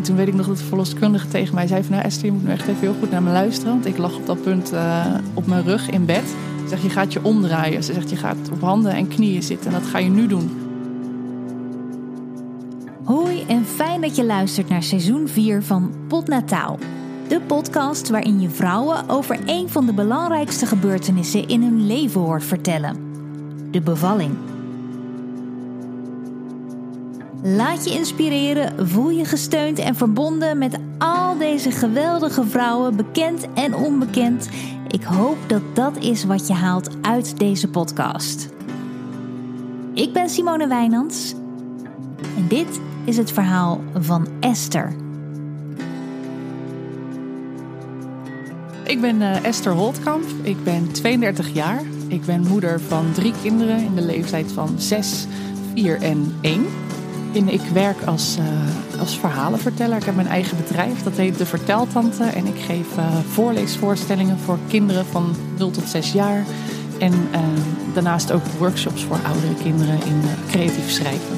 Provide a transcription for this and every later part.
En toen weet ik nog dat de verloskundige tegen mij zei van... nou Esther, je moet nu echt even heel goed naar me luisteren. Want ik lag op dat punt uh, op mijn rug in bed. Ze zegt, je gaat je omdraaien. Ze zegt, je gaat op handen en knieën zitten. En dat ga je nu doen. Hoi en fijn dat je luistert naar seizoen 4 van Potnataal. De podcast waarin je vrouwen over een van de belangrijkste gebeurtenissen in hun leven hoort vertellen. De bevalling. Laat je inspireren, voel je gesteund en verbonden met al deze geweldige vrouwen, bekend en onbekend. Ik hoop dat dat is wat je haalt uit deze podcast. Ik ben Simone Wijnands en dit is het verhaal van Esther. Ik ben uh, Esther Holtkamp, ik ben 32 jaar. Ik ben moeder van drie kinderen in de leeftijd van 6, 4 en 1. En ik werk als, uh, als verhalenverteller. Ik heb mijn eigen bedrijf, dat heet De Verteltante. En ik geef uh, voorleesvoorstellingen voor kinderen van 0 tot 6 jaar. En uh, daarnaast ook workshops voor oudere kinderen in creatief schrijven.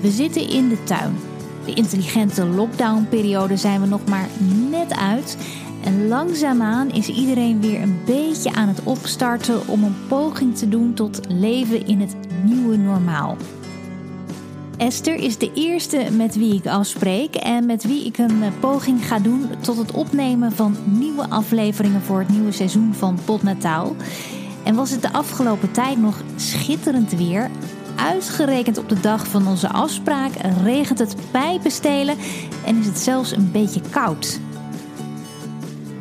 We zitten in de tuin. De intelligente lockdownperiode zijn we nog maar net uit. En langzaamaan is iedereen weer een beetje aan het opstarten om een poging te doen tot leven in het nieuwe normaal. Esther is de eerste met wie ik afspreek en met wie ik een poging ga doen tot het opnemen van nieuwe afleveringen voor het nieuwe seizoen van Potnataal. En was het de afgelopen tijd nog schitterend weer. Uitgerekend op de dag van onze afspraak regent het pijpenstelen en is het zelfs een beetje koud.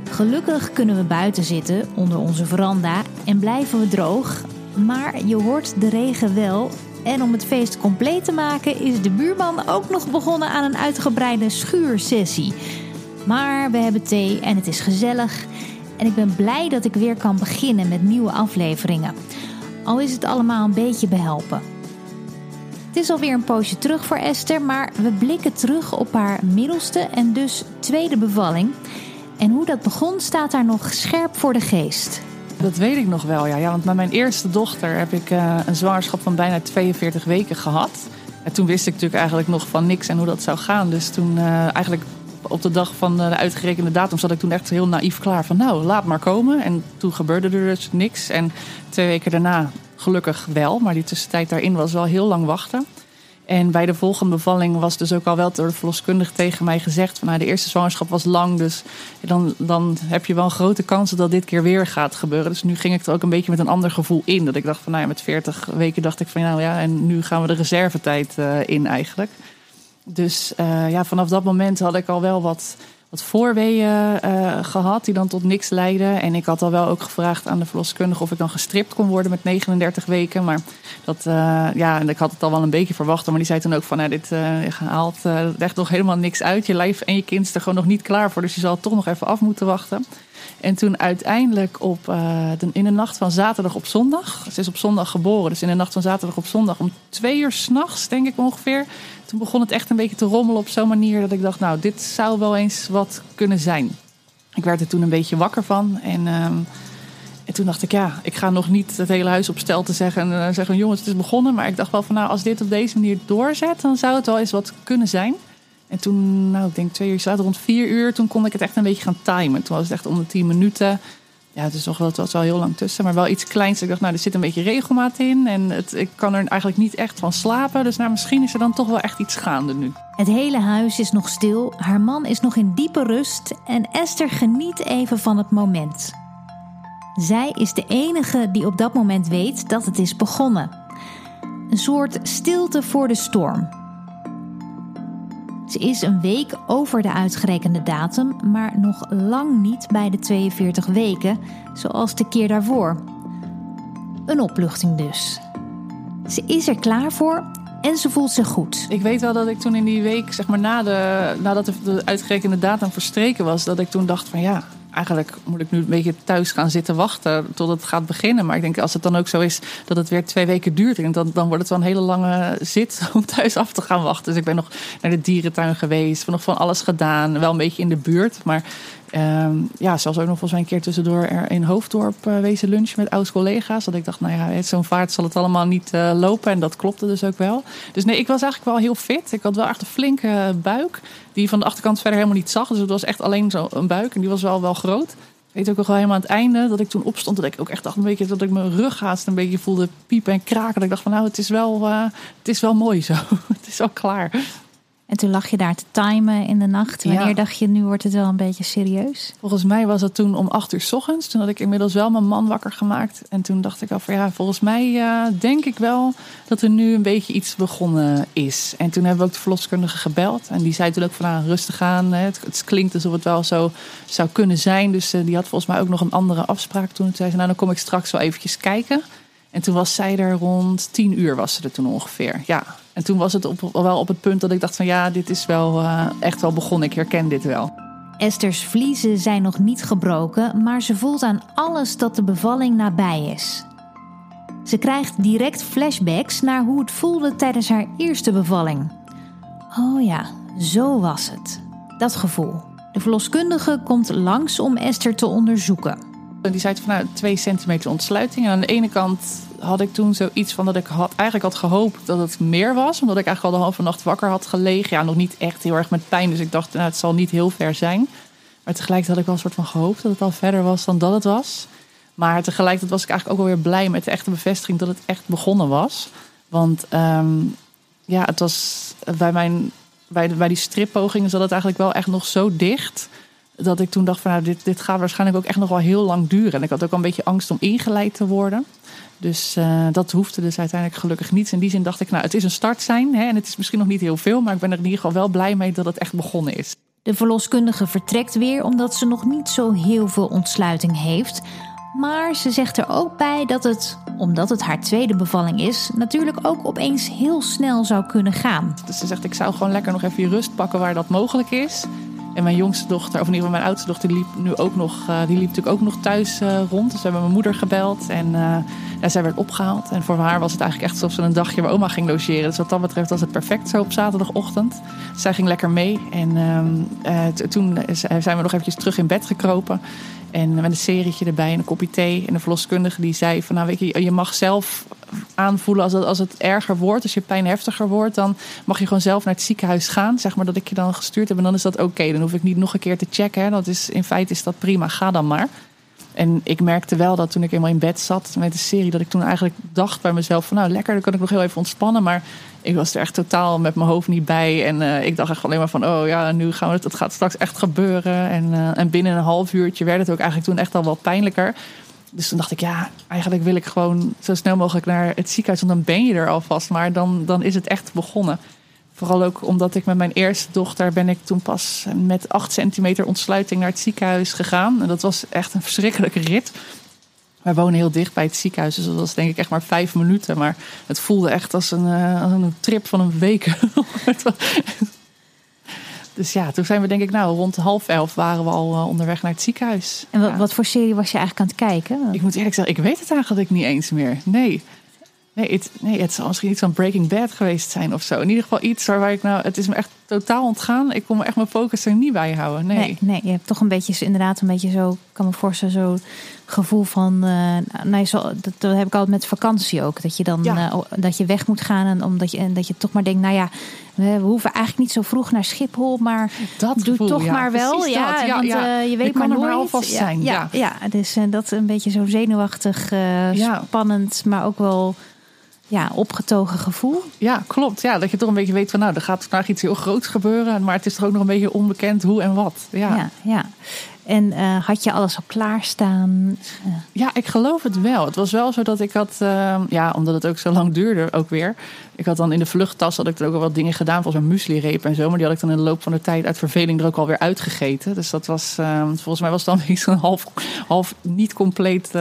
Gelukkig kunnen we buiten zitten onder onze veranda en blijven we droog. Maar je hoort de regen wel. En om het feest compleet te maken is de buurman ook nog begonnen aan een uitgebreide schuursessie. Maar we hebben thee en het is gezellig. En ik ben blij dat ik weer kan beginnen met nieuwe afleveringen. Al is het allemaal een beetje behelpen. Het is alweer een poosje terug voor Esther, maar we blikken terug op haar middelste en dus tweede bevalling. En hoe dat begon staat daar nog scherp voor de geest. Dat weet ik nog wel, ja. ja want met mijn eerste dochter heb ik uh, een zwangerschap van bijna 42 weken gehad. En toen wist ik natuurlijk eigenlijk nog van niks en hoe dat zou gaan. Dus toen uh, eigenlijk op de dag van de uitgerekende datum zat ik toen echt heel naïef klaar van nou, laat maar komen. En toen gebeurde er dus niks. En twee weken daarna gelukkig wel, maar die tussentijd daarin was wel heel lang wachten. En bij de volgende bevalling was dus ook al wel door de verloskundige tegen mij gezegd: van nou, de eerste zwangerschap was lang, dus dan, dan heb je wel grote kansen dat dit keer weer gaat gebeuren. Dus nu ging ik er ook een beetje met een ander gevoel in. Dat ik dacht van nou met 40 weken dacht ik van nou ja, en nu gaan we de reservetijd uh, in eigenlijk. Dus uh, ja, vanaf dat moment had ik al wel wat wat voorweeën uh, gehad die dan tot niks leidden. En ik had al wel ook gevraagd aan de verloskundige of ik dan gestript kon worden met 39 weken. Maar dat, uh, ja, ik had het al wel een beetje verwacht. Maar die zei toen ook van, nou, dit uh, haalt echt nog helemaal niks uit. Je lijf en je kind is er gewoon nog niet klaar voor. Dus je zal toch nog even af moeten wachten. En toen uiteindelijk op, de, in de nacht van zaterdag op zondag. Ze is op zondag geboren. Dus in de nacht van zaterdag op zondag om twee uur s'nachts, denk ik ongeveer toen begon het echt een beetje te rommelen op zo'n manier dat ik dacht, nou, dit zou wel eens wat kunnen zijn. Ik werd er toen een beetje wakker van en, um, en toen dacht ik, ja, ik ga nog niet het hele huis op stel te zeggen en uh, zeggen, jongens, het is begonnen. Maar ik dacht wel van, nou, als dit op deze manier doorzet, dan zou het wel eens wat kunnen zijn. En toen, nou, ik denk twee uur later, rond vier uur, toen kon ik het echt een beetje gaan timen. Toen was het echt om de tien minuten ja, het is nog wel, het was wel heel lang tussen, maar wel iets kleins. Ik dacht, nou, er zit een beetje regelmaat in. En het, ik kan er eigenlijk niet echt van slapen. Dus nou, misschien is er dan toch wel echt iets gaande nu. Het hele huis is nog stil. Haar man is nog in diepe rust. En Esther geniet even van het moment. Zij is de enige die op dat moment weet dat het is begonnen. Een soort stilte voor de storm. Ze is een week over de uitgerekende datum, maar nog lang niet bij de 42 weken, zoals de keer daarvoor. Een opluchting dus. Ze is er klaar voor en ze voelt zich goed. Ik weet wel dat ik toen in die week, zeg maar na de, nadat de uitgerekende datum verstreken was, dat ik toen dacht van ja, eigenlijk moet ik nu een beetje thuis gaan zitten wachten tot het gaat beginnen. Maar ik denk als het dan ook zo is dat het weer twee weken duurt, dan, dan wordt het wel een hele lange zit om thuis af te gaan wachten. Dus ik ben nog naar de dierentuin geweest, nog van alles gedaan, wel een beetje in de buurt. Maar Ehm, ja, zelfs ook nog volgens mij een keer tussendoor er in Hoofddorp uh, wezen lunchen met oude collega's. Dat ik dacht, nou ja, zo'n vaart zal het allemaal niet uh, lopen. En dat klopte dus ook wel. Dus nee, ik was eigenlijk wel heel fit. Ik had wel echt een flinke buik. Die je van de achterkant verder helemaal niet zag. Dus het was echt alleen zo een buik. En die was wel, wel groot. Ik weet ook nog wel helemaal aan het einde dat ik toen opstond. Dat ik ook echt dacht een beetje dat ik mijn rughaast een beetje voelde piepen en kraken. Dat ik dacht van nou, het is wel, uh, het is wel mooi zo. het is al klaar. En toen lag je daar te timen in de nacht. Wanneer dacht je, nu wordt het wel een beetje serieus? Volgens mij was het toen om acht uur s ochtends. Toen had ik inmiddels wel mijn man wakker gemaakt. En toen dacht ik al van ja, volgens mij uh, denk ik wel dat er nu een beetje iets begonnen is. En toen hebben we ook de verloskundige gebeld. En die zei toen ook van nou, rustig aan. Het, het, klinkt alsof het wel zo zou kunnen zijn. Dus uh, die had volgens mij ook nog een andere afspraak toen. Toen zei ze nou, dan kom ik straks wel eventjes kijken. En toen was zij er rond tien uur was ze er toen ongeveer. Ja, en toen was het op, wel op het punt dat ik dacht van ja, dit is wel uh, echt wel begonnen. Ik herken dit wel. Esther's vliezen zijn nog niet gebroken, maar ze voelt aan alles dat de bevalling nabij is. Ze krijgt direct flashbacks naar hoe het voelde tijdens haar eerste bevalling. Oh ja, zo was het. Dat gevoel. De verloskundige komt langs om Esther te onderzoeken. Die zei van nou, twee centimeter ontsluiting. En aan de ene kant had ik toen zoiets van dat ik had, eigenlijk had gehoopt dat het meer was. Omdat ik eigenlijk al de halve nacht wakker had gelegen. Ja, nog niet echt heel erg met pijn. Dus ik dacht, nou, het zal niet heel ver zijn. Maar tegelijkertijd had ik wel een soort van gehoopt dat het al verder was dan dat het was. Maar tegelijkertijd was ik eigenlijk ook wel weer blij met de echte bevestiging dat het echt begonnen was. Want um, ja, het was bij, mijn, bij, bij die strippogingen zat het eigenlijk wel echt nog zo dicht dat ik toen dacht van nou, dit, dit gaat waarschijnlijk ook echt nog wel heel lang duren. En ik had ook een beetje angst om ingeleid te worden. Dus uh, dat hoefde dus uiteindelijk gelukkig niet. In die zin dacht ik, nou, het is een start zijn. Hè, en het is misschien nog niet heel veel, maar ik ben er in ieder geval wel blij mee dat het echt begonnen is. De verloskundige vertrekt weer omdat ze nog niet zo heel veel ontsluiting heeft. Maar ze zegt er ook bij dat het, omdat het haar tweede bevalling is, natuurlijk ook opeens heel snel zou kunnen gaan. Dus ze zegt: Ik zou gewoon lekker nog even je rust pakken waar dat mogelijk is. En mijn jongste dochter, of in ieder geval mijn oudste dochter, liep nu ook nog, uh, die liep natuurlijk ook nog thuis uh, rond. Dus we hebben mijn moeder gebeld en ja, zij werd opgehaald. En voor haar was het eigenlijk echt alsof ze een dagje waar oma ging logeren. Dus wat dat betreft was het perfect zo op zaterdagochtend. Zij ging lekker mee. En ehm, toen zijn we nog eventjes terug in bed gekropen. En met een serietje erbij en een kopje thee. En de verloskundige die zei van nou weet je, je mag zelf aanvoelen als als het erger wordt, als je pijn heftiger wordt, dan mag je gewoon zelf naar het ziekenhuis gaan. Zeg maar dat ik je dan gestuurd heb en dan is dat oké. Dan hoef ik niet nog een keer te checken. Dat is, in feite is dat prima, ga dan maar. En ik merkte wel dat toen ik eenmaal in bed zat met de serie, dat ik toen eigenlijk dacht bij mezelf van nou lekker, dan kan ik nog heel even ontspannen. Maar ik was er echt totaal met mijn hoofd niet bij. En uh, ik dacht echt alleen maar van oh ja, nu gaan we het, gaat straks echt gebeuren. En, uh, en binnen een half uurtje werd het ook eigenlijk toen echt al wat pijnlijker. Dus toen dacht ik, ja, eigenlijk wil ik gewoon zo snel mogelijk naar het ziekenhuis. Want dan ben je er alvast. Maar dan, dan is het echt begonnen. Vooral ook omdat ik met mijn eerste dochter ben ik toen pas met 8 centimeter ontsluiting naar het ziekenhuis gegaan. En dat was echt een verschrikkelijke rit. Wij wonen heel dicht bij het ziekenhuis, dus dat was denk ik echt maar vijf minuten. Maar het voelde echt als een, als een trip van een week. Dus ja, toen zijn we denk ik nou rond half elf waren we al uh, onderweg naar het ziekenhuis. En wat, ja. wat, voor serie was je eigenlijk aan het kijken? Ik moet eerlijk zeggen, ik weet het eigenlijk niet eens meer. Nee. Nee het, nee, het zal misschien iets van Breaking Bad geweest zijn of zo. In ieder geval iets waar ik nou... Het is me echt totaal ontgaan. Ik kon me echt mijn focus er niet bij houden. Nee. nee, nee je hebt toch een beetje, inderdaad een beetje zo... kan me voorstellen, zo gevoel van... Uh, nee, zo, dat, dat, heb ik altijd met vakantie ook. Dat je dan ja. uh, dat je weg moet gaan en omdat je, en dat je toch maar denkt... nou ja, we hoeven eigenlijk niet zo vroeg naar Schiphol, maar dat doe gevoel, toch ja, maar wel. Ja, ja, want ja. Uh, je weet je maar kan nooit. er maar alvast ja, zijn. Ja, ja. dus uh, dat een beetje zo zenuwachtig, spannend, maar ook wel ja, opgetogen gevoel. Ja, klopt. Ja, dat je toch een beetje weet van nou, er gaat vandaag iets heel groots gebeuren, maar het is toch ook nog een beetje onbekend hoe en wat. Ja, ja. ja. En uh, had je alles al klaarstaan? Uh. Ja, ik geloof het wel. Het was wel zo dat ik had, uh, ja, omdat het ook zo lang duurde, ook weer. Ik had dan in de vluchttas had ik er ook wel wat dingen gedaan, volgens een muesli-reep en zo. Maar die had ik dan in de loop van de tijd uit verveling er ook alweer uitgegeten. Dus dat was, volgens mij was het dan een half, half niet compleet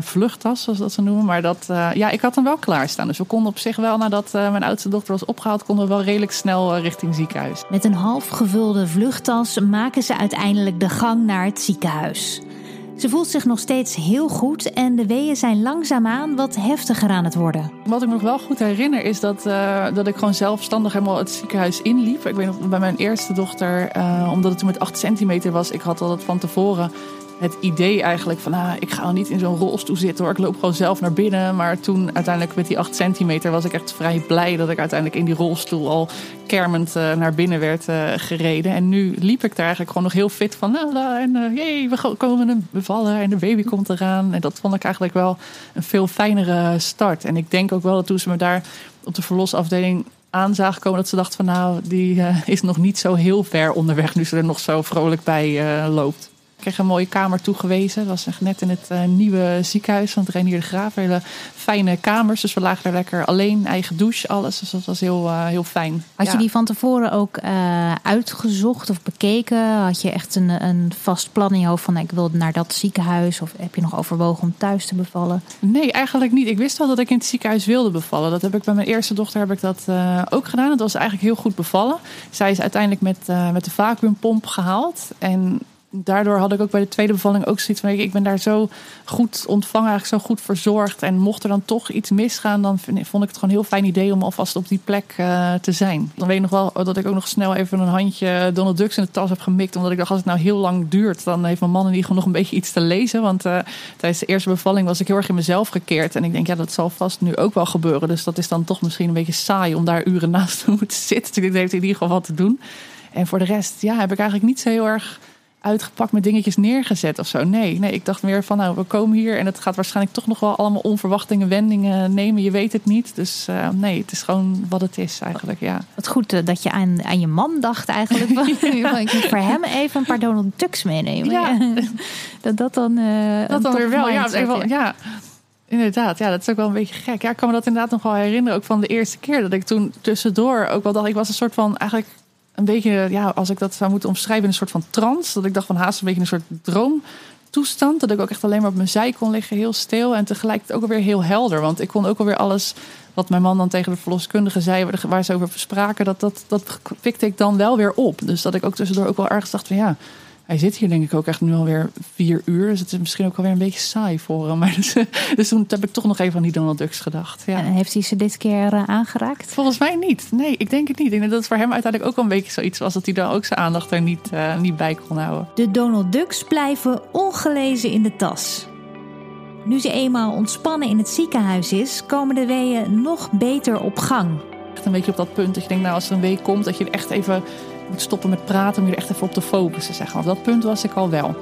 vluchttas, zoals dat ze noemen. Maar dat, ja, ik had hem wel klaarstaan. Dus we konden op zich wel, nadat mijn oudste dochter was opgehaald, konden we wel redelijk snel richting ziekenhuis. Met een half gevulde vluchttas maken ze uiteindelijk de gang naar naar het ziekenhuis. Ze voelt zich nog steeds heel goed en de weeën zijn langzaamaan wat heftiger aan het worden. Wat ik me nog wel goed herinner is dat, uh, dat ik gewoon zelfstandig helemaal het ziekenhuis inliep. Ik weet nog bij mijn eerste dochter, uh, omdat het toen met 8 centimeter was, ik had al dat van tevoren het idee eigenlijk van, ah, ik ga al niet in zo'n rolstoel zitten hoor. Ik loop gewoon zelf naar binnen. Maar toen uiteindelijk met die 8 centimeter was ik echt vrij blij dat ik uiteindelijk in die rolstoel al kermend uh, naar binnen werd uh, gereden. En nu liep ik daar eigenlijk gewoon nog heel fit van, nou, en uh, jee, we komen een bevallen en de baby komt eraan. En dat vond ik eigenlijk wel een veel fijnere start. En ik denk ook wel dat toen ze me daar op de verlosafdeling aan zagen komen, dat ze dacht van, nou, die is nog niet zo heel ver onderweg nu ze er nog zo vrolijk bij loopt kreeg een mooie kamer toegewezen. Dat was net in het uh, nieuwe ziekenhuis van het Reinier de Graaf. Hele fijne kamers. Dus we lagen daar lekker alleen, eigen douche, alles. Dus dat was heel, uh, heel fijn. Had je die van tevoren ook uh, uitgezocht of bekeken? Had je echt een, een vast plan in je hoofd van ik wil naar dat ziekenhuis? Of heb je nog overwogen om thuis te bevallen? Nee, eigenlijk niet. Ik wist wel dat ik in het ziekenhuis wilde bevallen. Dat heb ik bij mijn eerste dochter heb ik dat ook gedaan. Het was eigenlijk heel goed bevallen. Zij is uiteindelijk met, met de vacuümpomp gehaald. En daardoor had ik ook bij de tweede bevalling ook zoiets van... ik ben daar zo goed ontvangen, eigenlijk zo goed verzorgd. En mocht er dan toch iets misgaan, dan vond ik het gewoon een heel fijn idee... om alvast op die plek uh, te zijn. Dan weet ik nog wel dat ik ook nog snel even een handje Donald Ducks in de tas heb gemikt. Omdat ik dacht, als het nou heel lang duurt... dan heeft mijn man in ieder geval nog een beetje iets te lezen. Want uh, tijdens de eerste bevalling was ik heel erg in mezelf gekeerd. En ik denk, ja, dat zal vast nu ook wel gebeuren. Dus dat is dan toch misschien een beetje saai om daar uren naast te moeten zitten. Dus ik denk, heeft in ieder geval wat te doen. En voor de rest, ja, heb ik eigenlijk niet zo heel erg uitgepakt met dingetjes neergezet of zo. Nee, nee, ik dacht meer van nou, we komen hier en het gaat waarschijnlijk toch nog wel allemaal onverwachtingen, wendingen nemen. Je weet het niet. Dus uh, nee, het is gewoon wat het is eigenlijk, ja. Wat goed uh, dat je aan, aan je man dacht eigenlijk. ja. Ik moet voor hem even een paar Donald Ducks meenemen. Ja. dat dat dan uh, Dat dan weer wel, ja, even, ja. Inderdaad, ja, dat is ook wel een beetje gek. Ja, ik kan me dat inderdaad nog wel herinneren, ook van de eerste keer dat ik toen tussendoor ook wel dacht, ik was een soort van eigenlijk een beetje, ja, als ik dat zou moeten omschrijven, een soort van trance. Dat ik dacht van haast een beetje een soort droomtoestand. Dat ik ook echt alleen maar op mijn zij kon liggen, heel stil. En tegelijkertijd ook alweer heel helder. Want ik kon ook alweer alles wat mijn man dan tegen de verloskundige zei, waar ze over spraken, dat, dat, dat pikte ik dan wel weer op. Dus dat ik ook tussendoor ook wel ergens dacht van ja hij zit hier denk ik ook echt nu alweer vier uur. Dus het is misschien ook alweer een beetje saai voor hem. Maar dus, dus toen heb ik toch nog even aan die Donald Ducks gedacht. Ja. En heeft hij ze dit keer uh, aangeraakt? Volgens mij niet. Nee, ik denk het niet. Ik denk dat het voor hem uiteindelijk ook een beetje zoiets was... dat hij dan ook zijn aandacht er niet, uh, niet bij kon houden. De Donald Ducks blijven ongelezen in de tas. Nu ze eenmaal ontspannen in het ziekenhuis is... komen de weeën nog beter op gang. Echt een beetje op dat punt dat je denkt... nou, als er een week komt, dat je echt even moet stoppen met praten om je er echt even op te focussen. Zeg. Op dat punt was ik al wel.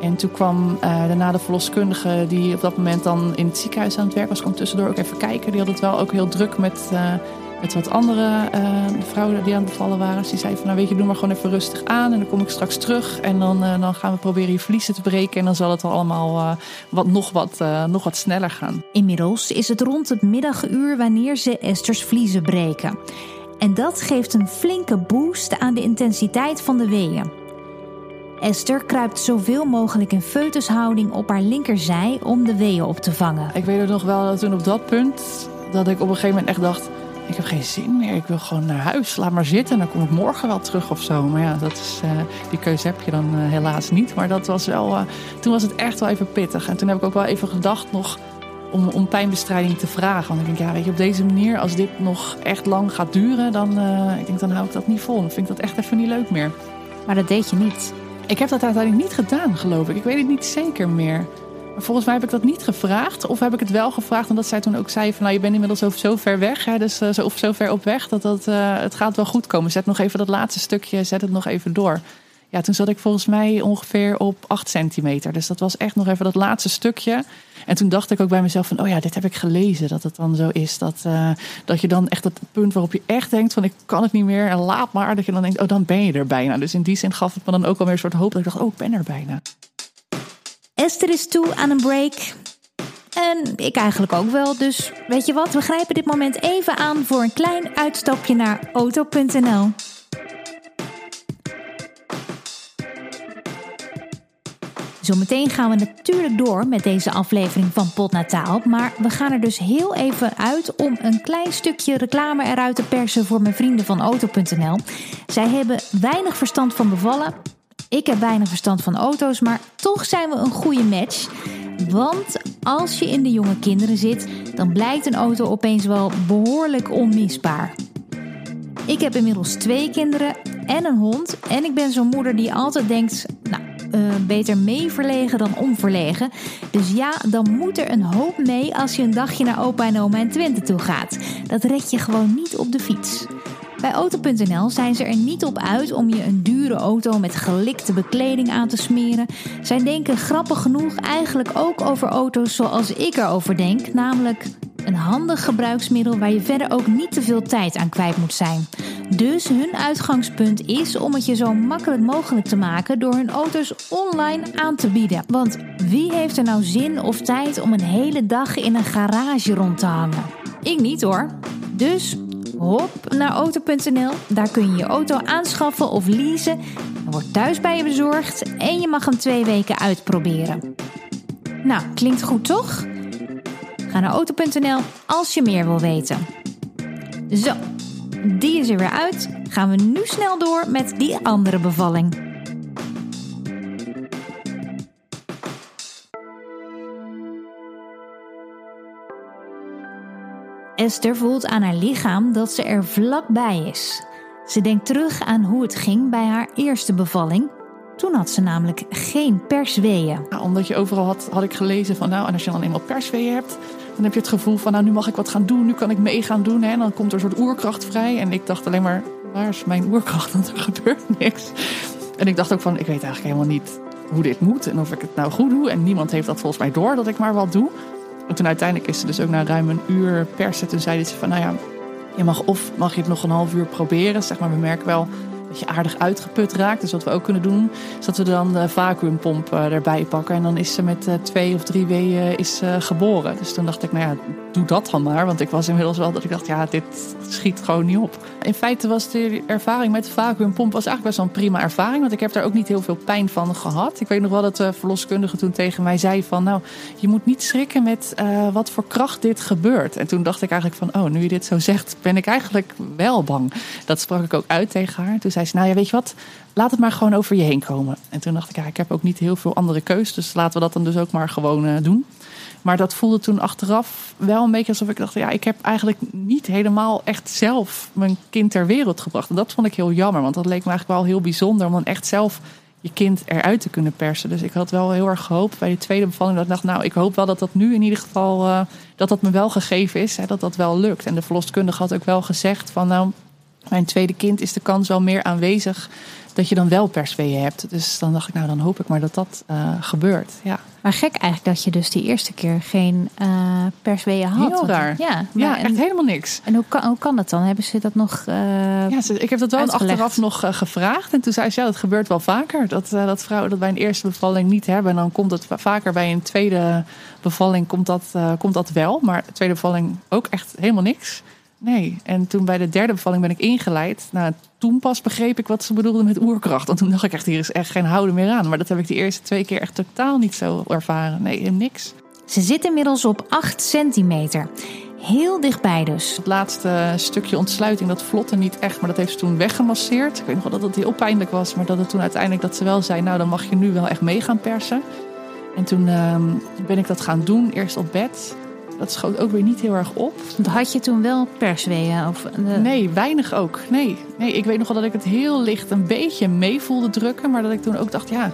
En toen kwam uh, daarna de verloskundige die op dat moment dan in het ziekenhuis aan het werk was, kwam tussendoor ook even kijken. Die had het wel ook heel druk met, uh, met wat andere uh, vrouwen die aan het bevallen waren. Dus die zei van nou weet je, doe maar gewoon even rustig aan en dan kom ik straks terug. En dan, dan gaan we proberen je verliezen te breken en dan zal het wel allemaal wat, nog, wat, nog wat sneller gaan. Inmiddels is het rond het middaguur wanneer ze Esther's vliezen breken. En dat geeft een flinke boost aan de intensiteit van de weeën. Esther kruipt zoveel mogelijk in foetushouding op haar linkerzij om de weeën op te vangen. Ik weet het nog wel dat toen op dat punt dat ik op een gegeven moment echt dacht: ik heb geen zin meer, ik wil gewoon naar huis, laat maar zitten, dan kom ik morgen wel terug of zo. Maar ja, dat is, uh, die keuze heb je dan uh, helaas niet. Maar dat was wel, uh, toen was het echt wel even pittig. En toen heb ik ook wel even gedacht nog om, om pijnbestrijding te vragen. Want ik denk, ja, weet je, op deze manier, als dit nog echt lang gaat duren, dan, uh, ik denk, dan hou ik dat niet vol. Dan vind ik dat echt even niet leuk meer. Maar dat deed je niet. Ik heb dat uiteindelijk niet gedaan, geloof ik. Ik weet het niet zeker meer. Maar volgens mij heb ik dat niet gevraagd. Of heb ik het wel gevraagd omdat zij toen ook zei van... nou, je bent inmiddels zo, zo ver weg, hè, dus, uh, zo, of zo ver op weg... dat, dat uh, het gaat wel goed komen. Zet nog even dat laatste stukje, zet het nog even door. Ja, toen zat ik volgens mij ongeveer op 8 centimeter. Dus dat was echt nog even dat laatste stukje. En toen dacht ik ook bij mezelf van, oh ja, dit heb ik gelezen. Dat het dan zo is dat, uh, dat je dan echt het punt waarop je echt denkt van, ik kan het niet meer en laat maar. Dat je dan denkt, oh, dan ben je er bijna. Dus in die zin gaf het me dan ook alweer een soort hoop. Dat ik dacht, oh, ik ben er bijna. Esther is toe aan een break. En ik eigenlijk ook wel. Dus weet je wat, we grijpen dit moment even aan voor een klein uitstapje naar auto.nl. Zometeen gaan we natuurlijk door met deze aflevering van Potnataal. Maar we gaan er dus heel even uit om een klein stukje reclame eruit te persen voor mijn vrienden van Auto.nl. Zij hebben weinig verstand van bevallen. Ik heb weinig verstand van auto's, maar toch zijn we een goede match. Want als je in de jonge kinderen zit, dan blijkt een auto opeens wel behoorlijk onmisbaar. Ik heb inmiddels twee kinderen en een hond. En ik ben zo'n moeder die altijd denkt: nou, uh, beter mee verlegen dan onverlegen. Dus ja, dan moet er een hoop mee als je een dagje naar opa en oma in Twente toe gaat. Dat red je gewoon niet op de fiets. Bij Auto.nl zijn ze er niet op uit om je een dure auto met gelikte bekleding aan te smeren. Zij denken grappig genoeg eigenlijk ook over auto's zoals ik erover denk, namelijk een handig gebruiksmiddel waar je verder ook niet te veel tijd aan kwijt moet zijn. Dus hun uitgangspunt is om het je zo makkelijk mogelijk te maken door hun auto's online aan te bieden. Want wie heeft er nou zin of tijd om een hele dag in een garage rond te hangen? Ik niet hoor. Dus hop naar auto.nl. Daar kun je je auto aanschaffen of leasen. Hij wordt thuis bij je bezorgd en je mag hem twee weken uitproberen. Nou, klinkt goed toch? Ga naar auto.nl als je meer wil weten. Zo, die is er weer uit. Gaan we nu snel door met die andere bevalling. Esther voelt aan haar lichaam dat ze er vlakbij is. Ze denkt terug aan hoe het ging bij haar eerste bevalling. Toen had ze namelijk geen persweeën. Nou, omdat je overal had, had ik gelezen van nou, en als je dan eenmaal persweeën hebt, dan heb je het gevoel van nou, nu mag ik wat gaan doen, nu kan ik mee gaan doen. Hè? En dan komt er een soort oerkracht vrij. En ik dacht alleen maar, waar is mijn oerkracht? Want er gebeurt niks. En ik dacht ook van, ik weet eigenlijk helemaal niet hoe dit moet en of ik het nou goed doe. En niemand heeft dat volgens mij door dat ik maar wat doe. En toen uiteindelijk is ze dus ook na ruim een uur persen. Toen zeiden ze van, nou ja, je mag of mag je het nog een half uur proberen. Zeg maar, we merken wel dat je aardig uitgeput raakt. Dus wat we ook kunnen doen, is dat we dan de vacuümpomp eh, erbij pakken. En dan is ze met eh, twee of drie weeën is, geboren. Dus toen dacht ik, nou ja, doe dat dan maar. Want ik was inmiddels wel dat ik dacht, ja, dit schiet gewoon niet op. In feite was de ervaring met de vacuümpomp was eigenlijk best wel een prima ervaring. Want ik heb daar ook niet heel veel pijn van gehad. Ik weet nog wel dat de verloskundige toen tegen mij zei van... nou, je moet niet schrikken met uh, wat voor kracht dit gebeurt. En toen dacht ik eigenlijk van, oh, nu je dit zo zegt, ben ik eigenlijk wel bang. Dat sprak ik ook uit tegen haar. Toen zei ze, nou ja, weet je wat, laat het maar gewoon over je heen komen. En toen dacht ik, ja, ik heb ook niet heel veel andere keus. Dus laten we dat dan dus ook maar gewoon uh, doen. Maar dat voelde toen achteraf wel een beetje alsof ik dacht: ja, ik heb eigenlijk niet helemaal echt zelf mijn kind ter wereld gebracht. En dat vond ik heel jammer, want dat leek me eigenlijk wel heel bijzonder om dan echt zelf je kind eruit te kunnen persen. Dus ik had wel heel erg gehoopt bij de tweede bevalling dat ik dacht: nou, ik hoop wel dat dat nu in ieder geval uh, dat dat me wel gegeven is, hè, dat dat wel lukt. En de verloskundige had ook wel gezegd van nou. Mijn tweede kind is de kans wel meer aanwezig dat je dan wel persweeën hebt. Dus dan dacht ik, nou dan hoop ik maar dat dat uh, gebeurt. Ja. Maar gek eigenlijk dat je dus die eerste keer geen uh, persweeën had. Heel raar. Ja, ja echt helemaal niks. En hoe kan, hoe kan dat dan? Hebben ze dat nog uh, Ja, ik heb dat wel uitgelegd. achteraf nog gevraagd. En toen zei ze, ja, dat gebeurt wel vaker. Dat, dat vrouwen dat bij een eerste bevalling niet hebben. En dan komt het vaker bij een tweede bevalling komt dat, komt dat wel. Maar de tweede bevalling ook echt helemaal niks. Nee, en toen bij de derde bevalling ben ik ingeleid. Nou, toen pas begreep ik wat ze bedoelde met oerkracht. Want toen dacht ik echt, hier is echt geen houden meer aan. Maar dat heb ik de eerste twee keer echt totaal niet zo ervaren. Nee, niks. Ze zit inmiddels op 8 centimeter. Heel dichtbij dus. Het laatste stukje ontsluiting, dat vlotte niet echt. Maar dat heeft ze toen weggemasseerd. Ik weet nog wel dat het heel pijnlijk was. Maar dat het toen uiteindelijk dat ze wel zei... nou, dan mag je nu wel echt mee gaan persen. En toen uh, ben ik dat gaan doen. Eerst op bed dat schoot ook weer niet heel erg op. Had je toen wel persweeën? Of Nee, weinig ook. Nee. nee, ik weet nog wel dat ik het heel licht een beetje mee voelde drukken. Maar dat ik toen ook dacht, ja,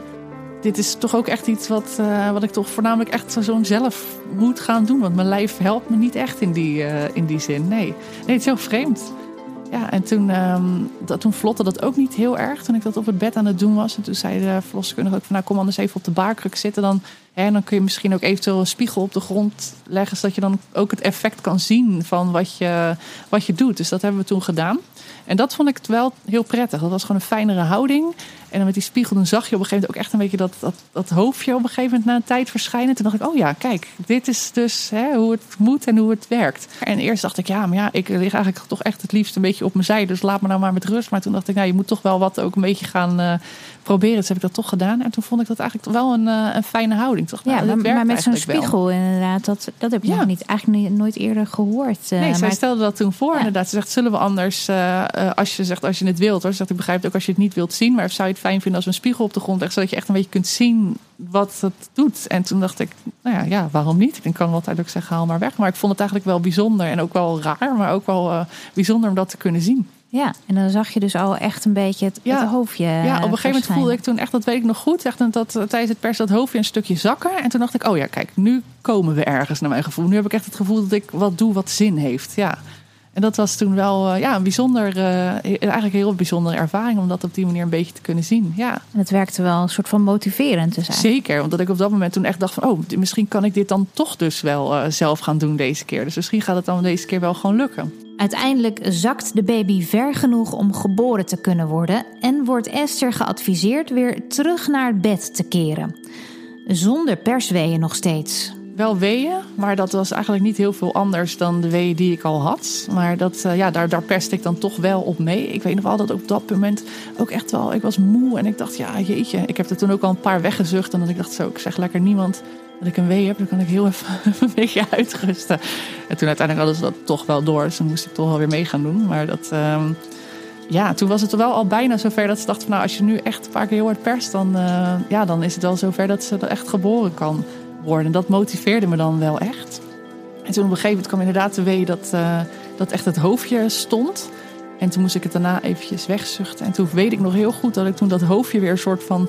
dit is toch ook echt iets wat, uh, wat ik toch voornamelijk echt zo'n zelf moet gaan doen. Want mijn lijf helpt me niet echt in die, uh, in die zin. Nee. nee, het is heel vreemd. Ja, en toen, um, dat, toen vlotte dat ook niet heel erg toen ik dat op het bed aan het doen was. En toen zei de verloskundige ook van nou kom anders even op de baarkruk zitten. Dan, hè, dan kun je misschien ook eventueel een spiegel op de grond leggen. Zodat je dan ook het effect kan zien van wat je, wat je doet. Dus dat hebben we toen gedaan. En dat vond ik wel heel prettig. Dat was gewoon een fijnere houding. En dan met die spiegel dan zag je op een gegeven moment ook echt een beetje dat, dat, hoofdje op een gegeven moment na een tijd verschijnen. Toen dacht ik, oh ja, kijk, dit is dus hè, hoe het moet en hoe het werkt. En eerst dacht ik, ja, maar ja, ik lig eigenlijk toch echt het liefst een beetje op mijn zij. Dus laat me nou maar met rust. Maar toen dacht ik, nou, je moet toch wel wat ook een beetje gaan uh, proberen. Dus heb ik dat toch gedaan. En toen vond ik dat eigenlijk wel een, uh, een fijne houding. Ik Ja, dat maar, maar met zo'n wel. spiegel inderdaad, dat, dat heb je Ja. nog niet, eigenlijk nooit eerder gehoord. eh, Nee, zij maar- stelde dat toen voor. Ja. Inderdaad, ze zegt: zullen we anders, eh, eh, als je zegt als je het wilt, hoor. Ze zegt: ik begrijp het ook als je het niet wilt zien, maar zou je het fijn vinden als een spiegel op de grond leggen, zodat je echt een beetje kunt zien wat het doet. En toen dacht ik: nou ja, ja waarom niet? Ik kan altijd ook zeggen: haal maar weg. Maar ik vond het eigenlijk wel bijzonder en ook wel raar, maar ook wel eh, bijzonder om dat te kunnen zien. Ja, en dan zag je dus al echt een beetje het, Ja. het hoofdje. Ja, op een gegeven moment voelde ik toen echt, dat weet ik nog goed, echt dat eh, tijdens het pers dat hoofdje een stukje zakken. En toen dacht ik, oh ja, kijk, nu komen we ergens naar mijn gevoel. Nu heb ik echt het gevoel dat ik wat doe wat zin heeft. Ja. En dat was toen wel eh, ja, een bijzonder, eh, eigenlijk een heel bijzondere ervaring om dat op die manier een beetje te kunnen zien. Ja, En het werkte wel een soort van motiverend te zijn. zeker. Omdat ik op dat moment toen echt dacht van, oh, misschien kan ik dit dan toch dus wel eh, zelf gaan doen deze keer. Dus misschien gaat het dan deze keer wel gewoon lukken. Uiteindelijk zakt de baby ver genoeg om geboren te kunnen worden en wordt Esther geadviseerd weer terug naar bed te keren. Zonder persweeën nog steeds. Wel weeën, maar dat was eigenlijk niet heel veel anders dan de weeën die ik al had. Maar dat, eh, ja, daar, daar perste ik dan toch wel op mee. Ik weet nog wel dat op dat moment ook echt wel, ik was moe en ik dacht, ja jeetje. Ik heb er toen ook al een paar weggezucht en dat ik dacht zo, ik zeg lekker niemand dat ik een wee heb. Dan kan ik heel even, een beetje uitrusten. En toen uiteindelijk hadden ze dat toch wel door, dus dan moest ik toch wel weer mee gaan doen. Maar dat... ehm, ja, toen was het wel al bijna zover dat ze dachten: van, nou, als je nu echt een paar keer heel hard perst, dan, eh, ja, dan is het wel zover dat ze er echt geboren kan worden. Dat motiveerde me dan wel echt. En toen op een gegeven moment kwam inderdaad de wee dat, eh, dat echt het hoofdje stond. En toen moest ik het daarna eventjes wegzuchten. En toen weet ik nog heel goed dat ik toen dat hoofdje weer een soort van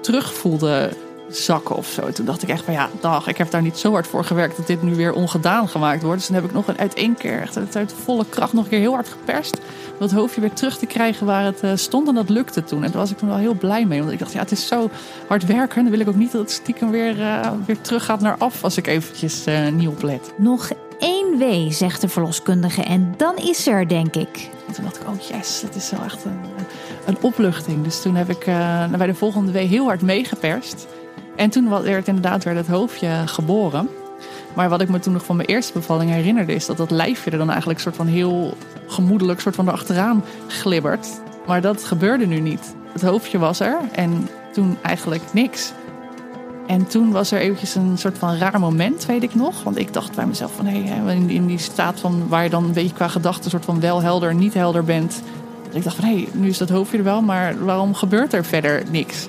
terug voelde zakken of zo. Toen dacht ik echt van ja, dag, ik heb daar niet zo hard voor gewerkt dat dit nu weer ongedaan gemaakt wordt. Dus toen heb ik nog een, uit één keer, echt uit, uit volle kracht, nog een keer heel hard geperst. Om dat hoofdje weer terug te krijgen waar het eh, stond. En dat lukte toen. En daar was ik toen wel heel blij mee. Want ik dacht, ja, het is zo hard werken. Dan wil ik ook niet dat het stiekem weer, eh, weer terug gaat naar af als ik eventjes eh, niet oplet. Nog één wee, zegt de verloskundige, en dan is ze er, denk ik. En toen dacht ik, oh yes, dat is wel echt een, een opluchting. Dus toen heb ik bij de volgende week heel hard meegeperst. En toen werd inderdaad werd het hoofdje geboren. Maar wat ik me toen nog van mijn eerste bevalling herinnerde... is dat dat lijfje er dan eigenlijk soort van heel gemoedelijk... soort van erachteraan glibbert. Maar dat gebeurde nu niet. Het hoofdje was er en toen eigenlijk niks. En toen was er eventjes een soort van raar moment, weet ik nog. Want ik dacht bij mezelf van... Hey, hè, in, die staat van waar je dan een beetje qua gedachten... soort van wel helder, niet helder bent... Dat ik dacht van, hé, hey, nu is dat hoofdje er wel... maar waarom gebeurt er verder niks?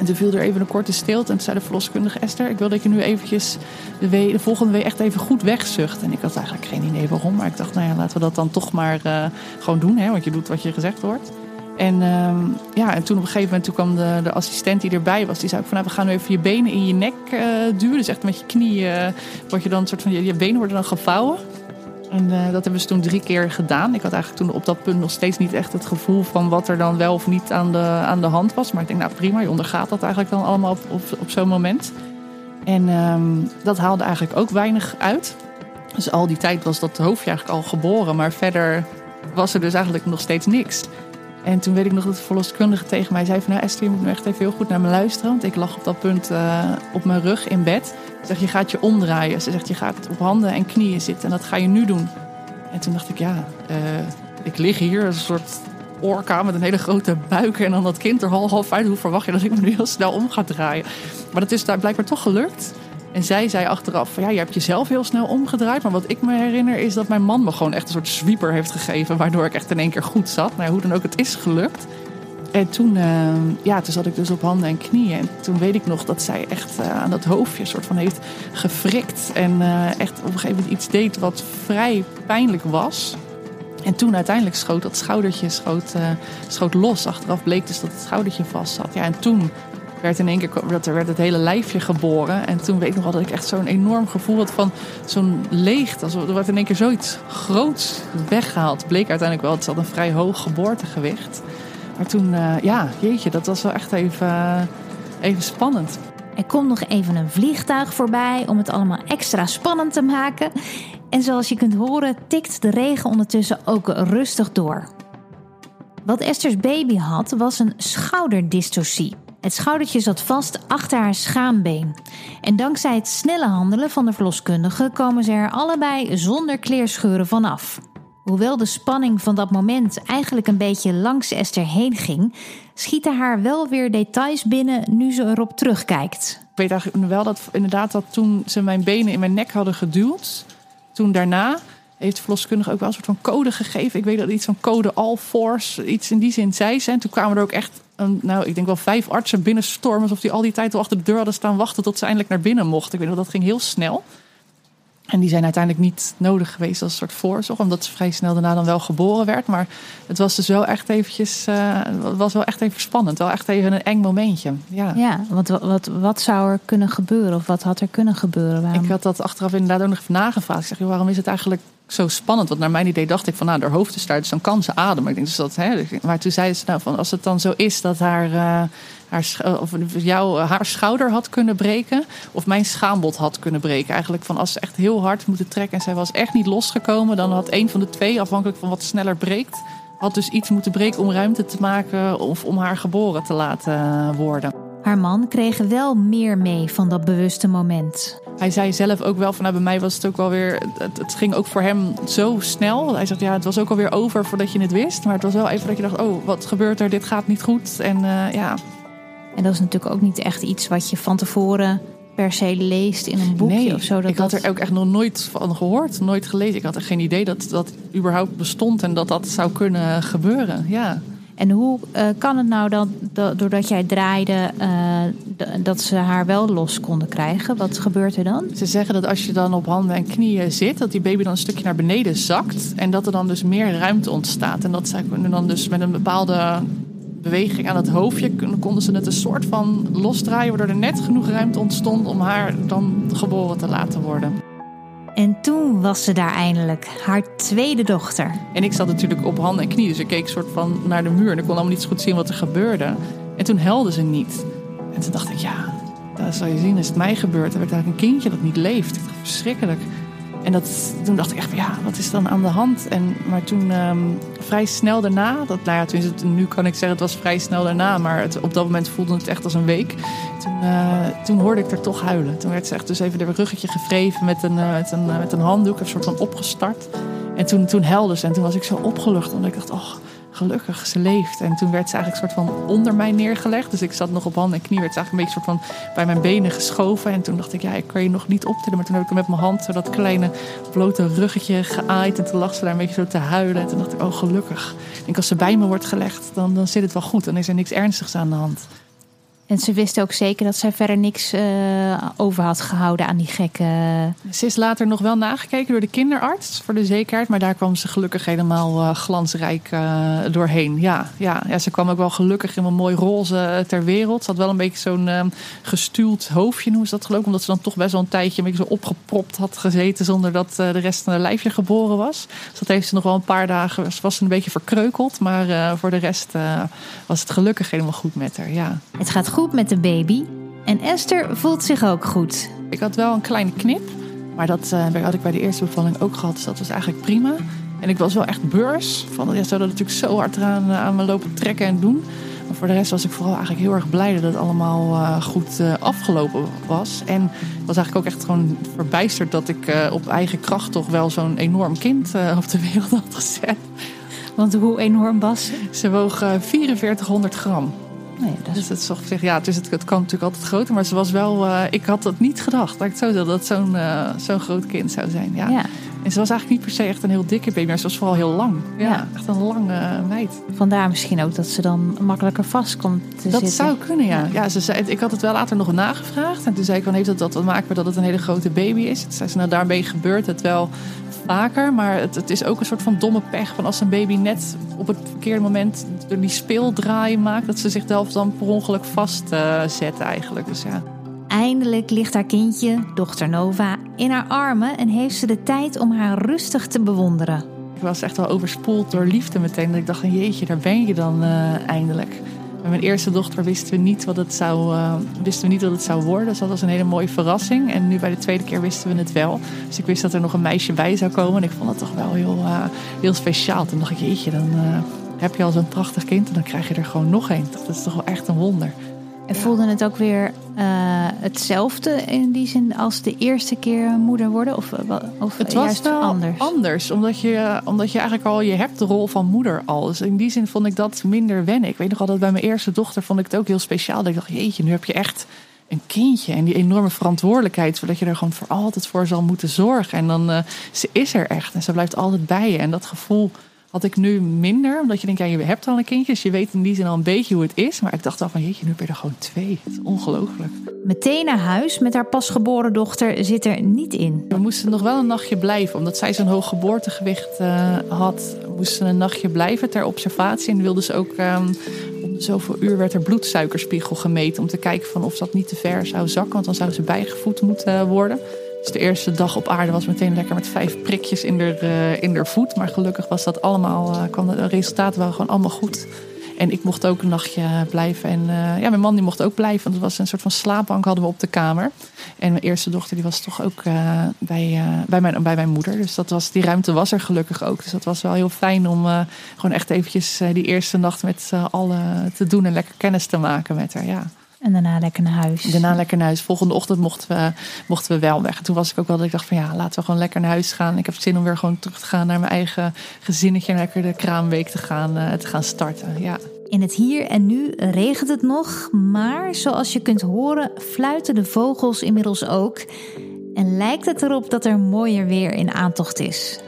En toen viel er even een korte stilte. En toen zei de verloskundige Esther... ik wil dat je nu eventjes de, de volgende week echt even goed wegzucht. En ik had eigenlijk geen idee waarom. Maar ik dacht, nou ja, laten we dat dan toch maar uh, gewoon doen. Hè, want je doet wat je gezegd wordt. En, uh, ja, en toen op een gegeven moment toen kwam de, de assistent die erbij was. Die zei ook van, nou, we gaan nu even je benen in je nek uh, duwen. Dus echt met je knieën word je dan soort van... Je benen worden dan gevouwen. En uh, dat hebben ze toen drie keer gedaan. Ik had eigenlijk toen op dat punt nog steeds niet echt het gevoel van wat er dan wel of niet aan de, aan de hand was. Maar ik denk, nou prima, je ondergaat dat eigenlijk dan allemaal op, op, zo'n moment. En um, dat haalde eigenlijk ook weinig uit. Dus al die tijd was dat hoofdje eigenlijk al geboren. Maar verder was er dus eigenlijk nog steeds niks. En toen weet ik nog dat de verloskundige tegen mij zei van... Nou Esther, je moet nu echt even heel goed naar me luisteren. Want ik lag op dat punt uh, op mijn rug in bed. Ze zegt, je gaat je omdraaien. Ze zegt, je gaat op handen en knieën zitten. En dat ga je nu doen. En toen dacht ik, ja, uh, ik lig hier als een soort orka met een hele grote buik. En dan dat kind er half, half uit. Hoe verwacht je dat ik me nu heel snel om ga draaien? Maar dat is daar blijkbaar toch gelukt. En zij zei achteraf van ja, je hebt jezelf heel snel omgedraaid. Maar wat ik me herinner is dat mijn man me gewoon echt een soort sweeper heeft gegeven. Waardoor ik echt in één keer goed zat. Nou, hoe dan ook, het is gelukt. En toen, uh, ja, toen zat ik dus op handen en knieën. En toen weet ik nog dat zij echt uh, aan dat hoofdje soort van heeft gefrikt. En uh, echt op een gegeven moment iets deed wat vrij pijnlijk was. En toen uiteindelijk schoot dat schoudertje schoot, schoot los. Achteraf bleek dus dat het schoudertje vast zat. Ja, en toen werd in één keer er werd het hele lijfje geboren. En toen weet ik nog wel dat ik echt zo'n enorm gevoel had van zo'n leegte. Alsof er werd in één keer zoiets groots weggehaald. Bleek uiteindelijk wel, het zat een vrij hoog geboortegewicht. Maar toen, uh, ja, jeetje, dat was wel echt even, uh, even spannend. Er komt nog even een vliegtuig voorbij om het allemaal extra spannend te maken. En zoals je kunt horen, tikt de regen ondertussen ook rustig door. Wat Esther's baby had, was een schouderdystorsie. Het schoudertje zat vast achter haar schaambeen. En dankzij het snelle handelen van de verloskundige komen ze er allebei zonder kleerscheuren vanaf. Hoewel de spanning van dat moment eigenlijk een beetje langs Esther heen ging, schieten haar wel weer details binnen nu ze erop terugkijkt. weet eigenlijk wel dat inderdaad dat toen ze mijn benen in mijn nek hadden geduwd, toen daarna heeft de verloskundige ook wel een soort van code gegeven. Ik weet dat iets van code all force, iets in die zin zei ze. En toen kwamen er ook echt, een, nou ik denk wel vijf artsen binnenstormen, alsof die al die tijd al achter de deur hadden staan wachten tot ze eindelijk naar binnen mochten. Ik weet nog dat ging heel snel. En die zijn uiteindelijk niet nodig geweest als een soort voorzorg, omdat ze vrij snel daarna dan wel geboren werd. Maar het was dus wel echt eventjes, uh, het was wel echt even spannend. Wel echt even een eng momentje. Ja, ja want wat, wat, wat zou er kunnen gebeuren? Of wat had er kunnen gebeuren? Waarom? Ik had dat achteraf inderdaad ook nog even nagevraagd. Ik zeg, joh, waarom is het eigenlijk zo spannend? Want naar mijn idee dacht ik van, nou, haar hoofd is daar, dus dan kan ze ademen. Ik denk dus dat, hè, maar toen zei ze, nou, van, als het dan zo is dat haar... Uh, haar, of jou, haar schouder had kunnen breken. Of mijn schaambod had kunnen breken. Eigenlijk van als ze echt heel hard moeten trekken en zij was echt niet losgekomen. Dan had een van de twee, afhankelijk van wat sneller breekt. Had dus iets moeten breken om ruimte te maken of om haar geboren te laten worden. Haar man kreeg wel meer mee van dat bewuste moment. Hij zei zelf ook wel van nou, bij mij was het ook wel weer. Het, het, ging ook voor hem zo snel. Hij zegt ja, het was ook alweer over voordat je het wist. Maar het was wel even dat je dacht: oh, wat gebeurt er? Dit gaat niet goed. En uh, ja, en dat is natuurlijk ook niet echt iets wat je van tevoren per se leest in een boekje nee, of zo. Dat ik had er ook echt nog nooit van gehoord, nooit gelezen. Ik had er geen idee dat dat überhaupt bestond en dat dat zou kunnen gebeuren. Ja. En hoe uh, kan het nou dan, doordat jij draaide, uh, dat ze haar wel los konden krijgen? Wat gebeurt er dan? Ze zeggen dat als je dan op handen en knieën zit, dat die baby dan een stukje naar beneden zakt. En dat er dan dus meer ruimte ontstaat. En dat zij kunnen dan dus met een bepaalde beweging aan het hoofdje konden ze het een soort van losdraaien, waardoor er net genoeg ruimte ontstond om haar dan geboren te laten worden. En toen was ze daar eindelijk, haar tweede dochter. En ik zat natuurlijk op handen en knieën, dus ik keek soort van naar de muur en ik kon allemaal niet zo goed zien wat er gebeurde. En toen helde ze niet. En toen dacht ik, ja, dat zal je zien, is het mij gebeurd. Er werd eigenlijk een kindje dat niet leeft. Ik dacht, verschrikkelijk. En dat, toen dacht ik echt, ja, wat is dan aan de hand? En, maar toen um, vrij snel daarna, dat, nou nu kan ik zeggen het was vrij snel daarna, maar het, op dat moment voelde het echt als een week. Toen, uh, toen hoorde ik er toch huilen. Toen werd ze echt dus even de ruggetje gevreven met een, uh, met een, uh, met een handdoek, een soort van opgestart. En toen, toen helde ze en toen was ik zo opgelucht, omdat ik dacht, oh, gelukkig, ze leeft. En toen werd ze eigenlijk soort van onder mij neergelegd. Dus ik zat nog op handen en knie, werd ze eigenlijk een beetje soort van bij mijn benen geschoven. En toen dacht ik, ja, ik kan je nog niet optillen. Maar toen heb ik hem met mijn hand zo dat kleine blote ruggetje geaaid. En toen lag ze daar een beetje zo te huilen. En toen dacht ik, oh gelukkig. Ik denk, als ze bij me wordt gelegd, dan, dan zit het wel goed. Dan is er niks ernstigs aan de hand. En ze wist ook zeker dat zij verder niks uh, over had gehouden aan die gekke. Ze is later nog wel nagekeken door de kinderarts voor de zekerheid. Maar daar kwam ze gelukkig helemaal uh, glansrijk uh, doorheen. Ja, ja, ja, ze kwam ook wel gelukkig in een mooi roze ter wereld. Ze had wel een beetje zo'n gestuurd hoofdje, noemen ze dat geloof ik. Omdat ze dan toch best wel een tijdje een beetje zo opgepropt had gezeten. Zonder dat de rest van haar lijfje geboren was. Dus dat heeft ze nog wel een paar dagen. Was ze een beetje verkreukeld. Maar voor de rest was het gelukkig helemaal goed met haar. Ja. Het gaat goed goed met de baby en Esther voelt zich ook goed. Ik had wel een kleine knip, maar dat uh, had ik bij de eerste bevalling ook gehad. Dus dat was eigenlijk prima. En ik was wel echt beurs. Van, ja, zou dat natuurlijk zo hard eraan aan me lopen trekken en doen. Maar voor de rest was ik vooral eigenlijk heel erg blij dat het allemaal uh, goed afgelopen was. En ik was eigenlijk ook echt gewoon verbijsterd dat ik op eigen kracht toch wel zo'n enorm kind op de wereld had gezet. Want hoe enorm was ze? Ze woog 4400 gram. Nee, dat is het toch zeg, ja, dus het, het kan natuurlijk altijd groter, maar ze was wel, uh, ik had dat niet gedacht, dat ik zo dat het zo'n uh, zo'n groot kind zou zijn. Ja. ja. En ze was eigenlijk niet per se echt een heel dikke baby, maar ze was vooral heel lang. Ja, ja. echt een lange meid. Vandaar misschien ook dat ze dan makkelijker vast komt te dat zitten. Dat zou kunnen, ja. ja. ze zei, ik had het wel later nog nagevraagd. En toen zei ik, van, heeft dat dat te maken met dat het een hele grote baby is? Toen zei ze, nou daarmee gebeurt het wel vaker. Maar het, het, is ook een soort van domme pech. Van als een baby net op het verkeerde moment die speeldraai maakt. Dat ze zichzelf dan per ongeluk vastzet uh, eigenlijk. Dus ja. Eindelijk ligt haar kindje, dochter Nova, in haar armen. En heeft ze de tijd om haar rustig te bewonderen. Ik was echt wel overspoeld door liefde meteen. Dat ik dacht, jeetje, daar ben je dan uh, eindelijk. Met mijn eerste dochter wisten we niet wat het zou, uh, wisten we niet wat het zou worden. Dus dat was een hele mooie verrassing. En nu bij de tweede keer wisten we het wel. Dus ik wist dat er nog een meisje bij zou komen. En ik vond dat toch wel heel, uh, heel speciaal. Toen dacht ik, jeetje, dan uh, heb je al zo'n prachtig kind. En dan krijg je er gewoon nog een. Dat is toch wel echt een wonder. En voelde het ook weer uh, hetzelfde in die zin als de eerste keer moeder worden? Of, of het was juist wel anders? anders, omdat je, omdat je eigenlijk al, je hebt de rol van moeder al. Dus in die zin vond ik dat minder wennen. Ik weet nog altijd bij mijn eerste dochter vond ik het ook heel speciaal. Dat ik dacht, jeetje, nu heb je echt een kindje en die enorme verantwoordelijkheid, zodat je er gewoon voor altijd voor zal moeten zorgen. En dan, uh, ze is er echt en ze blijft altijd bij je. En dat gevoel had ik nu minder, omdat je denkt, ja, je hebt al een kindje, dus je weet in die zin al een beetje hoe het is. Maar ik dacht al van, jeetje, nu ben je er gewoon twee. Het is ongelooflijk. Meteen naar huis met haar pasgeboren dochter zit er niet in. We moesten nog wel een nachtje blijven, omdat zij zo'n hoog geboortegewicht uh, had. Moesten een nachtje blijven ter observatie en wilde ze ook um, zoveel uur werd er bloedsuikerspiegel gemeten om te kijken van of dat niet te ver zou zakken, want dan zou ze bijgevoed moeten worden. Dus de eerste dag op aarde was meteen lekker met vijf prikjes in de, uh, in de voet. Maar gelukkig was dat allemaal, uh, kwam de resultaten waren gewoon allemaal goed. En ik mocht ook een nachtje blijven. En ja, mijn man die mocht ook blijven. Want het was een soort van slaapbank hadden we op de kamer. En mijn eerste dochter die was toch ook bij, bij, mijn, bij mijn moeder. Dus dat was, die ruimte was er gelukkig ook. Dus dat was wel heel fijn om gewoon echt eventjes die eerste nacht met z'n allen te doen. En lekker kennis te maken met haar, ja. En daarna lekker naar huis. Daarna lekker naar huis. Volgende ochtend mochten we, mochten we wel weg. En toen was ik ook wel dat ik dacht van ja, laten we gewoon lekker naar huis gaan. Ik heb zin om weer gewoon terug te gaan naar mijn eigen gezinnetje. En lekker de kraamweek te gaan, uh, te gaan starten. Ja. In het hier en nu regent het nog. Maar zoals je kunt horen fluiten de vogels inmiddels ook. En lijkt het erop dat er mooier weer in aantocht is.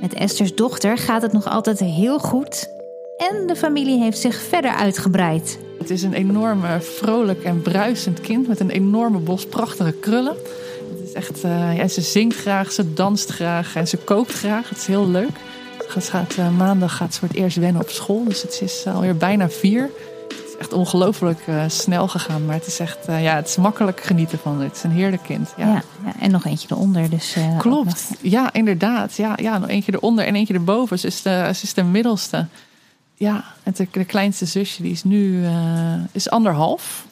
Met Esther's dochter gaat het nog altijd heel goed. En de familie heeft zich verder uitgebreid. Het is een enorme vrolijk en bruisend kind met een enorme bos prachtige krullen. Het is echt, uh, ja, ze zingt graag, ze danst graag en ze kookt graag. Het is heel leuk. Ze gaat, uh, maandag gaat ze voor het eerst wennen op school, dus het is alweer bijna vier. Het is echt ongelooflijk uh, snel gegaan, maar het is echt, ja, het is makkelijk genieten van. Het is een heerlijk kind. Ja, ja, ja en nog eentje eronder. Dus, Klopt, ja, inderdaad. Ja, ja, nog eentje eronder en eentje erboven. Ze is de, ze is de middelste. Ja, het, de kleinste zusje die is nu uh, is anderhalf.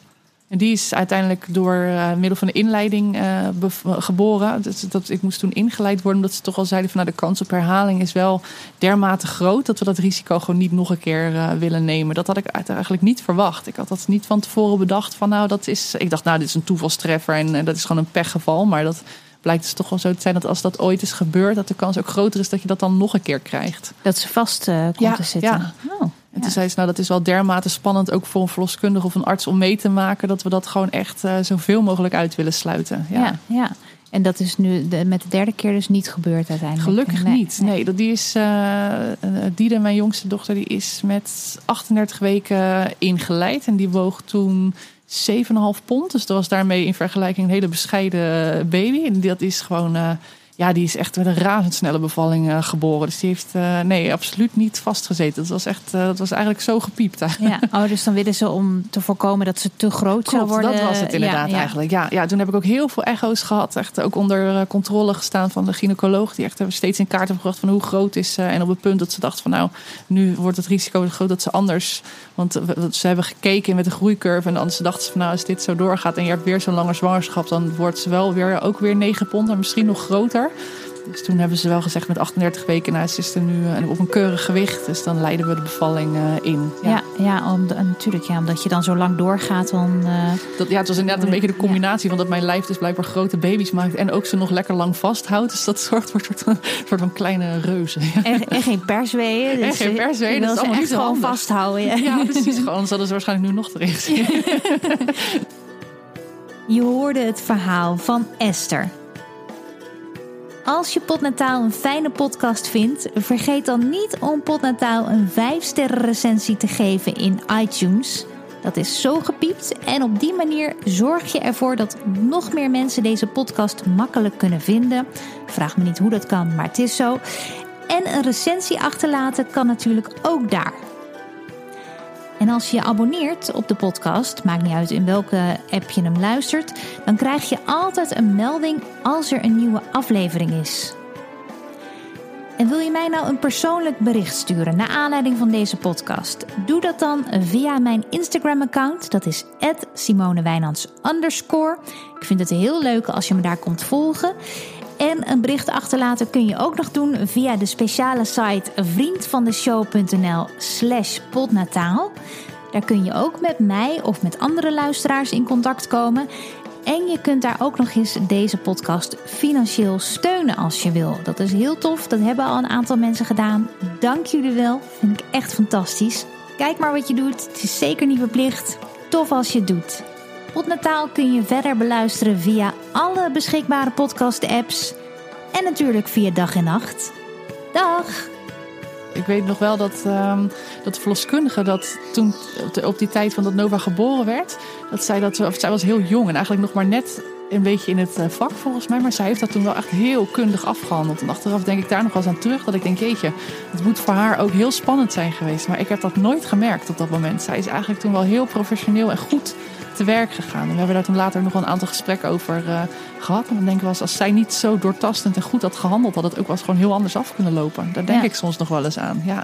En die is uiteindelijk door uh, middel van de inleiding uh, geboren. Dat, dat, ik moest toen ingeleid worden, omdat ze toch al zeiden van nou, de kans op herhaling is wel dermate groot dat we dat risico gewoon niet nog een keer willen nemen. Dat had ik eigenlijk niet verwacht. Ik had dat niet van tevoren bedacht van nou, dat is. Ik dacht, nou, dit is een toevalstreffer en dat is gewoon een pechgeval. Maar dat blijkt dus toch wel zo te zijn dat als dat ooit is gebeurd, dat de kans ook groter is dat je dat dan nog een keer krijgt. Dat ze vast uh, komt ja, te zitten. Ja. Oh, en toen ja. zei ze, nou dat is wel dermate spannend, ook voor een verloskundige of een arts om mee te maken, dat we dat gewoon echt uh, zoveel mogelijk uit willen sluiten. Ja, ja. ja. En dat is nu de, met de derde keer dus niet gebeurd uiteindelijk? Gelukkig nee, niet. Nee, dat die is, uh, Diede, mijn jongste dochter, die is met 38 weken ingeleid. En die woog toen 7,5 pond. Dus dat was daarmee in vergelijking een hele bescheiden baby. En dat is gewoon, uh, ja, die is echt met een razendsnelle bevalling uh, geboren. Dus die heeft, uh, nee, absoluut niet vastgezeten. Dat was echt, dat was eigenlijk zo gepiept. Ja, oh, dus dan willen ze om te voorkomen dat ze te groot zou worden. dat was het inderdaad ja, ja. eigenlijk. Ja, ja, toen heb ik ook heel veel echo's gehad. Echt ook onder controle gestaan van de gynaecoloog. Die echt steeds in kaart hebben gebracht van hoe groot is ze. En op het punt dat ze dacht van nou, nu wordt het risico groot dat ze anders want ze hebben gekeken met de groeicurve. En dan dachten ze van nou, als dit zo doorgaat en je hebt weer zo'n lange zwangerschap, dan wordt ze wel weer ook weer 9 pond en misschien nog groter. Dus toen hebben ze wel gezegd met 38 weken, nou, ze is er nu uh, op een keurig gewicht. Dus dan leiden we de bevalling uh, in. Ja, ja, ja om, natuurlijk. Ja, omdat je dan zo lang doorgaat. Dan, uh, dat, ja, het was inderdaad een beetje de combinatie van dat mijn lijf dus blijkbaar grote baby's maakt. En ook ze nog lekker lang vasthoudt. Dus dat zorgt voor een soort, soort van kleine reuzen. Ja. En, en, geen persweeën. Dus en geen persweeën. Dat is allemaal echt gewoon handig. vasthouden. Ja, ja precies. Gewoon, anders hadden ze waarschijnlijk nu nog erin Je hoorde het verhaal van Esther. Als je Potnataal een fijne podcast vindt, vergeet dan niet om Potnataal een 5-sterren recensie te geven in iTunes. Dat is zo gepiept en op die manier zorg je ervoor dat nog meer mensen deze podcast makkelijk kunnen vinden. Vraag me niet hoe dat kan, maar het is zo. En een recensie achterlaten kan natuurlijk ook daar. En als je je abonneert op de podcast, maakt niet uit in welke app je hem luistert, dan krijg je altijd een melding als er een nieuwe aflevering is. En wil je mij nou een persoonlijk bericht sturen naar aanleiding van deze podcast? Doe dat dan via mijn Instagram-account. Dat is @simonewijnands Ik vind het heel leuk als je me daar komt volgen. En een bericht achterlaten kun je ook nog doen via de speciale site vriendvandeshow.nl slash podnataal. Daar kun je ook met mij of met andere luisteraars in contact komen. En je kunt daar ook nog eens deze podcast financieel steunen als je wil. Dat is heel tof. Dat hebben al een aantal mensen gedaan. Dank jullie wel. Vind ik echt fantastisch. Kijk maar wat je doet. Het is zeker niet verplicht. Tof als je het doet. Potnataal kun je verder beluisteren via alle beschikbare podcast-apps. En natuurlijk via dag en nacht. Dag! Ik weet nog wel dat, um, dat de verloskundige dat toen op die tijd van dat Nova geboren werd, dat zij dat of zij was heel jong en eigenlijk nog maar net een beetje in het eh, vak volgens mij. Maar zij heeft dat toen wel echt heel kundig afgehandeld. En achteraf denk ik daar nog wel eens aan terug. Dat ik denk, jeetje, het moet voor haar ook heel spannend zijn geweest. Maar ik heb dat nooit gemerkt op dat moment. Zij is eigenlijk toen wel heel professioneel en goed te werk gegaan. En we hebben daar toen later nog een aantal gesprekken over uh, gehad. En dan denk ik wel eens, als zij niet zo doortastend en goed had gehandeld, had het ook wel eens gewoon heel anders af kunnen lopen. Daar denk Ja. ik soms nog wel eens aan. Ja.